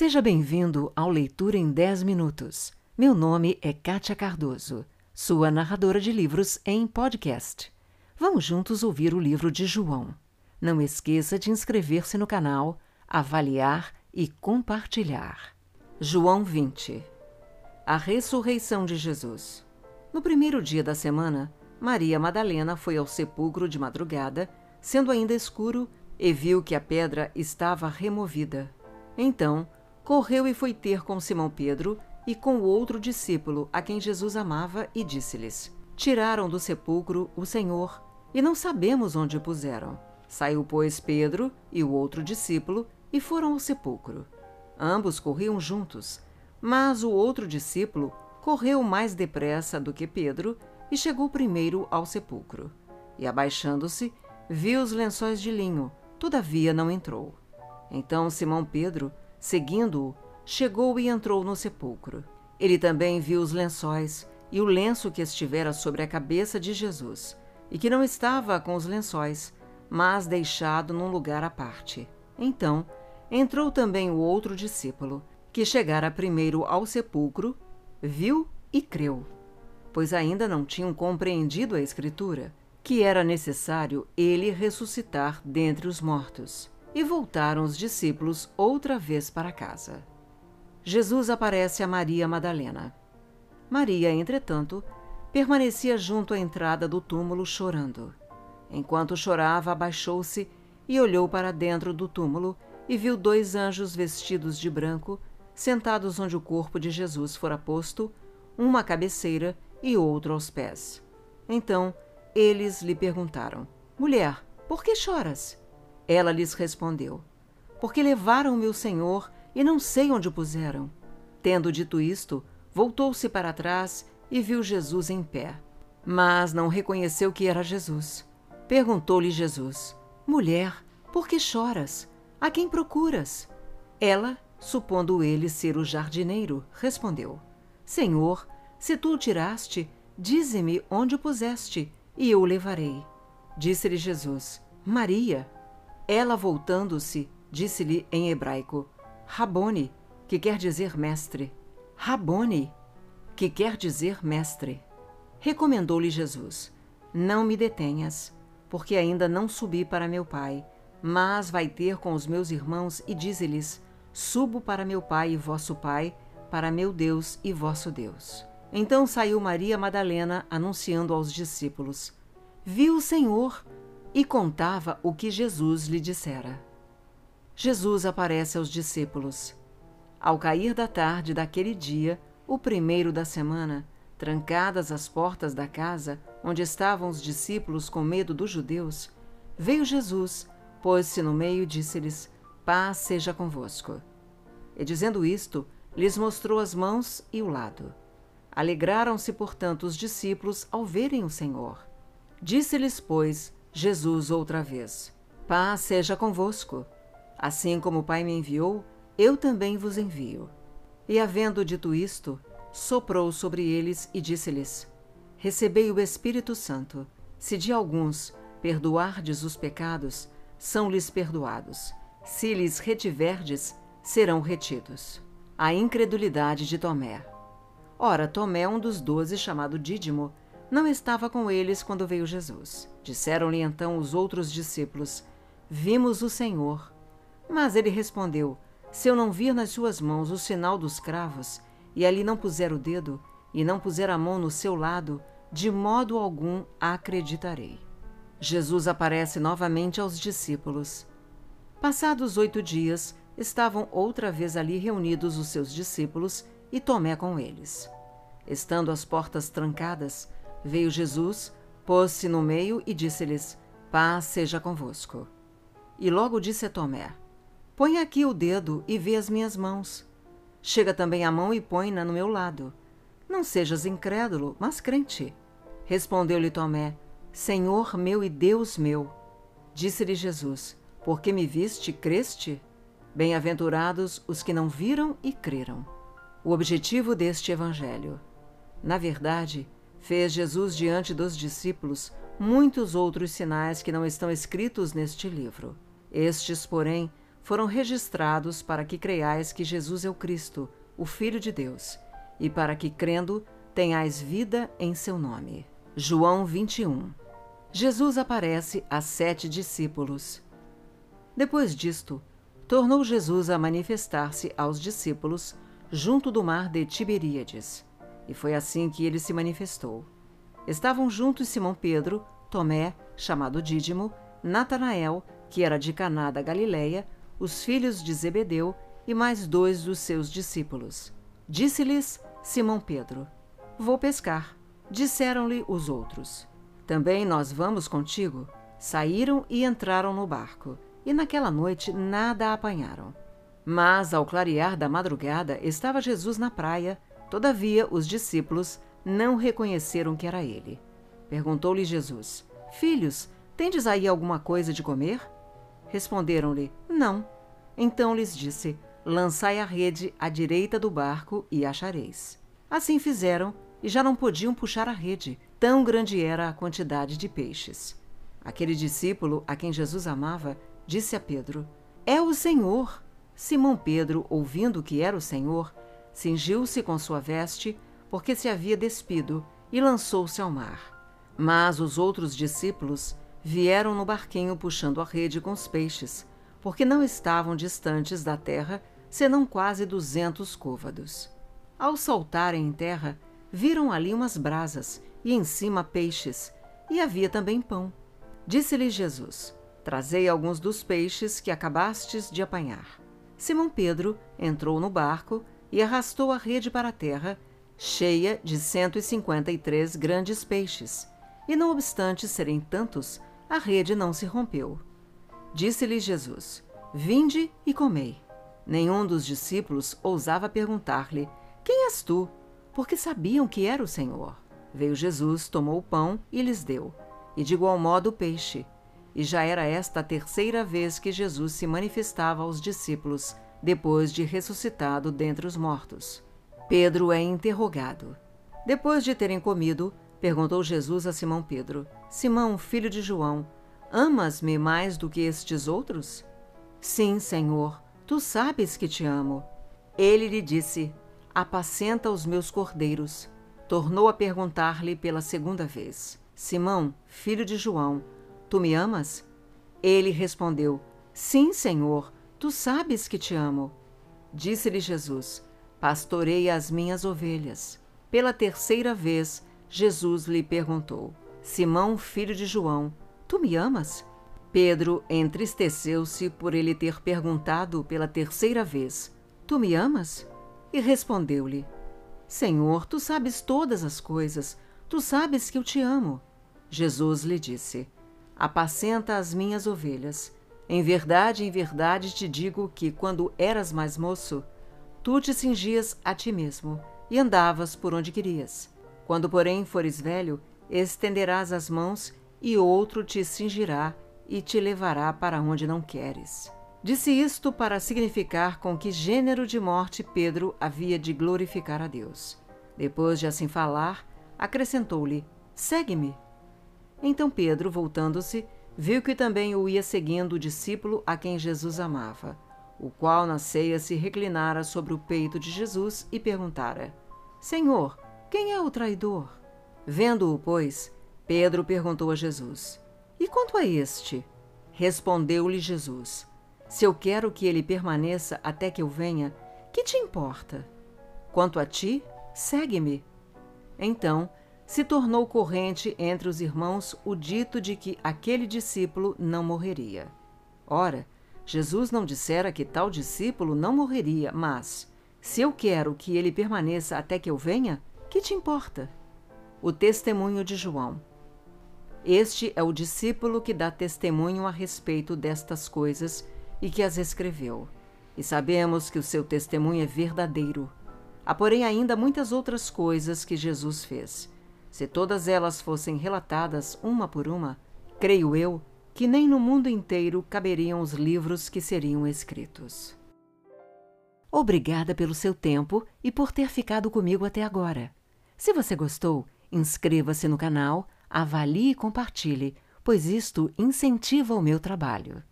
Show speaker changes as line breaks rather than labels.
Seja bem-vindo ao Leitura em 10 Minutos. Meu nome é Kátia Cardoso, sua narradora de livros em podcast. Vamos juntos ouvir o livro de João. Não esqueça de inscrever-se no canal, avaliar e compartilhar. João 20 A ressurreição de Jesus. No primeiro dia da semana, Maria Madalena foi ao sepulcro de madrugada, sendo ainda escuro, e viu que a pedra estava removida. Então, correu e foi ter com Simão Pedro e com o outro discípulo a quem Jesus amava e disse-lhes: Tiraram do sepulcro o Senhor e não sabemos onde o puseram. Saiu, pois, Pedro e o outro discípulo e foram ao sepulcro. Ambos corriam juntos, mas o outro discípulo correu mais depressa do que Pedro e chegou primeiro ao sepulcro. E abaixando-se, viu os lençóis de linho, todavia não entrou. Então Simão Pedro, seguindo-o, chegou e entrou no sepulcro. Ele também viu os lençóis e o lenço que estivera sobre a cabeça de Jesus, e que não estava com os lençóis, mas deixado num lugar à parte. Então entrou também o outro discípulo, que chegara primeiro ao sepulcro, viu e creu, pois ainda não tinham compreendido a Escritura, que era necessário ele ressuscitar dentre os mortos. E voltaram os discípulos outra vez para casa. Jesus aparece a Maria Madalena. Maria, entretanto, permanecia junto à entrada do túmulo chorando. Enquanto chorava, abaixou-se e olhou para dentro do túmulo e viu dois anjos vestidos de branco, sentados onde o corpo de Jesus fora posto, uma à cabeceira e outro aos pés. Então eles lhe perguntaram: Mulher, por que choras? Ela lhes respondeu: Porque levaram meu senhor e não sei onde o puseram. Tendo dito isto, voltou-se para trás e viu Jesus em pé. Mas não reconheceu que era Jesus. Perguntou-lhe Jesus: Mulher, por que choras? A quem procuras? Ela, supondo ele ser o jardineiro, respondeu: Senhor, se tu o tiraste, dize-me onde o puseste, e eu o levarei. Disse-lhe Jesus: Maria. Ela, voltando-se, disse-lhe em hebraico: Rabone, que quer dizer mestre. Rabone, que quer dizer mestre. Recomendou-lhe Jesus: Não me detenhas, porque ainda não subi para meu Pai, mas vai ter com os meus irmãos e dize-lhes: Subo para meu Pai e vosso Pai, para meu Deus e vosso Deus. Então saiu Maria Madalena anunciando aos discípulos: Viu o Senhor e contava o que Jesus lhe dissera. Jesus aparece aos discípulos. Ao cair da tarde daquele dia, o primeiro da semana, trancadas as portas da casa onde estavam os discípulos com medo dos judeus, veio Jesus, pôs-se no meio e disse-lhes: Paz seja convosco. E dizendo isto, lhes mostrou as mãos e o lado. Alegraram-se, portanto, os discípulos ao verem o Senhor. Disse-lhes, pois, Jesus outra vez: Paz seja convosco. Assim como o Pai me enviou, eu também vos envio. E havendo dito isto, soprou sobre eles e disse-lhes: Recebei o Espírito Santo. Se de alguns perdoardes os pecados, são-lhes perdoados. Se lhes retiverdes, serão retidos. A incredulidade de Tomé. Ora, Tomé, um dos doze, chamado Dídimo, não estava com eles quando veio Jesus. Disseram-lhe então os outros discípulos: Vimos o Senhor. Mas ele respondeu: Se eu não vir nas suas mãos o sinal dos cravos, e ali não puser o dedo, e não puser a mão no seu lado, de modo algum acreditarei. Jesus aparece novamente aos discípulos. Passados oito dias, estavam outra vez ali reunidos os seus discípulos e Tomé com eles. Estando as portas trancadas, veio Jesus, pôs-se no meio e disse-lhes: Paz seja convosco. E logo disse a Tomé: Põe aqui o dedo e vê as minhas mãos. Chega também a mão e põe-na no meu lado. Não sejas incrédulo, mas crente. Respondeu-lhe Tomé: Senhor meu e Deus meu. Disse-lhe Jesus: Porque me viste, creste? Bem-aventurados os que não viram e creram o objetivo deste Evangelho. Na verdade, fez Jesus diante dos discípulos muitos outros sinais que não estão escritos neste livro. Estes, porém, foram registrados para que creiais que Jesus é o Cristo, o Filho de Deus, e para que, crendo, tenhais vida em seu nome. João 21 Jesus aparece a sete discípulos. Depois disto, tornou Jesus a manifestar-se aos discípulos junto do mar de Tiberíades. E foi assim que ele se manifestou. Estavam juntos Simão Pedro, Tomé, chamado Dídimo, Natanael, que era de Caná da Galileia, os filhos de Zebedeu e mais dois dos seus discípulos. Disse-lhes Simão Pedro: Vou pescar. Disseram-lhe os outros: Também nós vamos contigo. Saíram e entraram no barco, e naquela noite nada apanharam. Mas, ao clarear da madrugada, estava Jesus na praia, todavia os discípulos não reconheceram que era ele. Perguntou-lhe Jesus: Filhos, tendes aí alguma coisa de comer? Responderam-lhe: Não. Então lhes disse: Lançai a rede à direita do barco e achareis. Assim fizeram e já não podiam puxar a rede, tão grande era a quantidade de peixes. Aquele discípulo a quem Jesus amava disse a Pedro: É o Senhor. Simão Pedro, ouvindo que era o Senhor, cingiu-se com sua veste, porque se havia despido, e lançou-se ao mar. Mas os outros discípulos vieram no barquinho puxando a rede com os peixes, porque não estavam distantes da terra, senão quase duzentos côvados. Ao saltarem em terra, viram ali umas brasas e em cima peixes, e havia também pão. Disse-lhe Jesus: Trazei alguns dos peixes que acabastes de apanhar. Simão Pedro entrou no barco e arrastou a rede para a terra, cheia de cento e cinquenta e três grandes peixes. E não obstante serem tantos, a rede não se rompeu. Disse-lhe Jesus: Vinde e comei. Nenhum dos discípulos ousava perguntar-lhe: Quem és tu? Porque sabiam que era o Senhor. Veio Jesus, tomou o pão e lhes deu, e de igual modo o peixe. E já era esta a terceira vez que Jesus se manifestava aos discípulos, depois de ressuscitado dentre os mortos. Pedro é interrogado. Depois de terem comido, perguntou Jesus a Simão Pedro: Simão, filho de João, amas-me mais do que estes outros? Sim, Senhor, tu sabes que te amo. Ele lhe disse: Apacenta os meus cordeiros. Tornou a perguntar-lhe pela segunda vez: Simão, filho de João, Tu me amas? Ele respondeu: Sim, Senhor, tu sabes que te amo. Disse-lhe Jesus: Pastorei as minhas ovelhas. Pela terceira vez, Jesus lhe perguntou: Simão, filho de João, tu me amas? Pedro entristeceu-se por ele ter perguntado pela terceira vez: Tu me amas? E respondeu-lhe: Senhor, tu sabes todas as coisas, tu sabes que eu te amo. Jesus lhe disse: apacenta as minhas ovelhas. Em verdade, em verdade te digo que, quando eras mais moço, tu te cingias a ti mesmo e andavas por onde querias. Quando, porém, fores velho, estenderás as mãos e outro te cingirá e te levará para onde não queres. Disse isto para significar com que gênero de morte Pedro havia de glorificar a Deus. Depois de assim falar, acrescentou-lhe: Segue-me. Então Pedro, voltando-se, viu que também o ia seguindo o discípulo a quem Jesus amava, o qual na ceia se reclinara sobre o peito de Jesus e perguntara: Senhor, quem é o traidor? Vendo-o, pois, Pedro perguntou a Jesus: E quanto a este? Respondeu-lhe Jesus: Se eu quero que ele permaneça até que eu venha, que te importa? Quanto a ti, segue-me. Então, se tornou corrente entre os irmãos o dito de que aquele discípulo não morreria. Ora, Jesus não dissera que tal discípulo não morreria, mas, se eu quero que ele permaneça até que eu venha, que te importa? O testemunho de João. Este é o discípulo que dá testemunho a respeito destas coisas e que as escreveu. E sabemos que o seu testemunho é verdadeiro. Há, porém, ainda muitas outras coisas que Jesus fez se todas elas fossem relatadas uma por uma, creio eu que nem no mundo inteiro caberiam os livros que seriam escritos. Obrigada pelo seu tempo e por ter ficado comigo até agora. Se você gostou, inscreva-se no canal, avalie e compartilhe, pois isto incentiva o meu trabalho.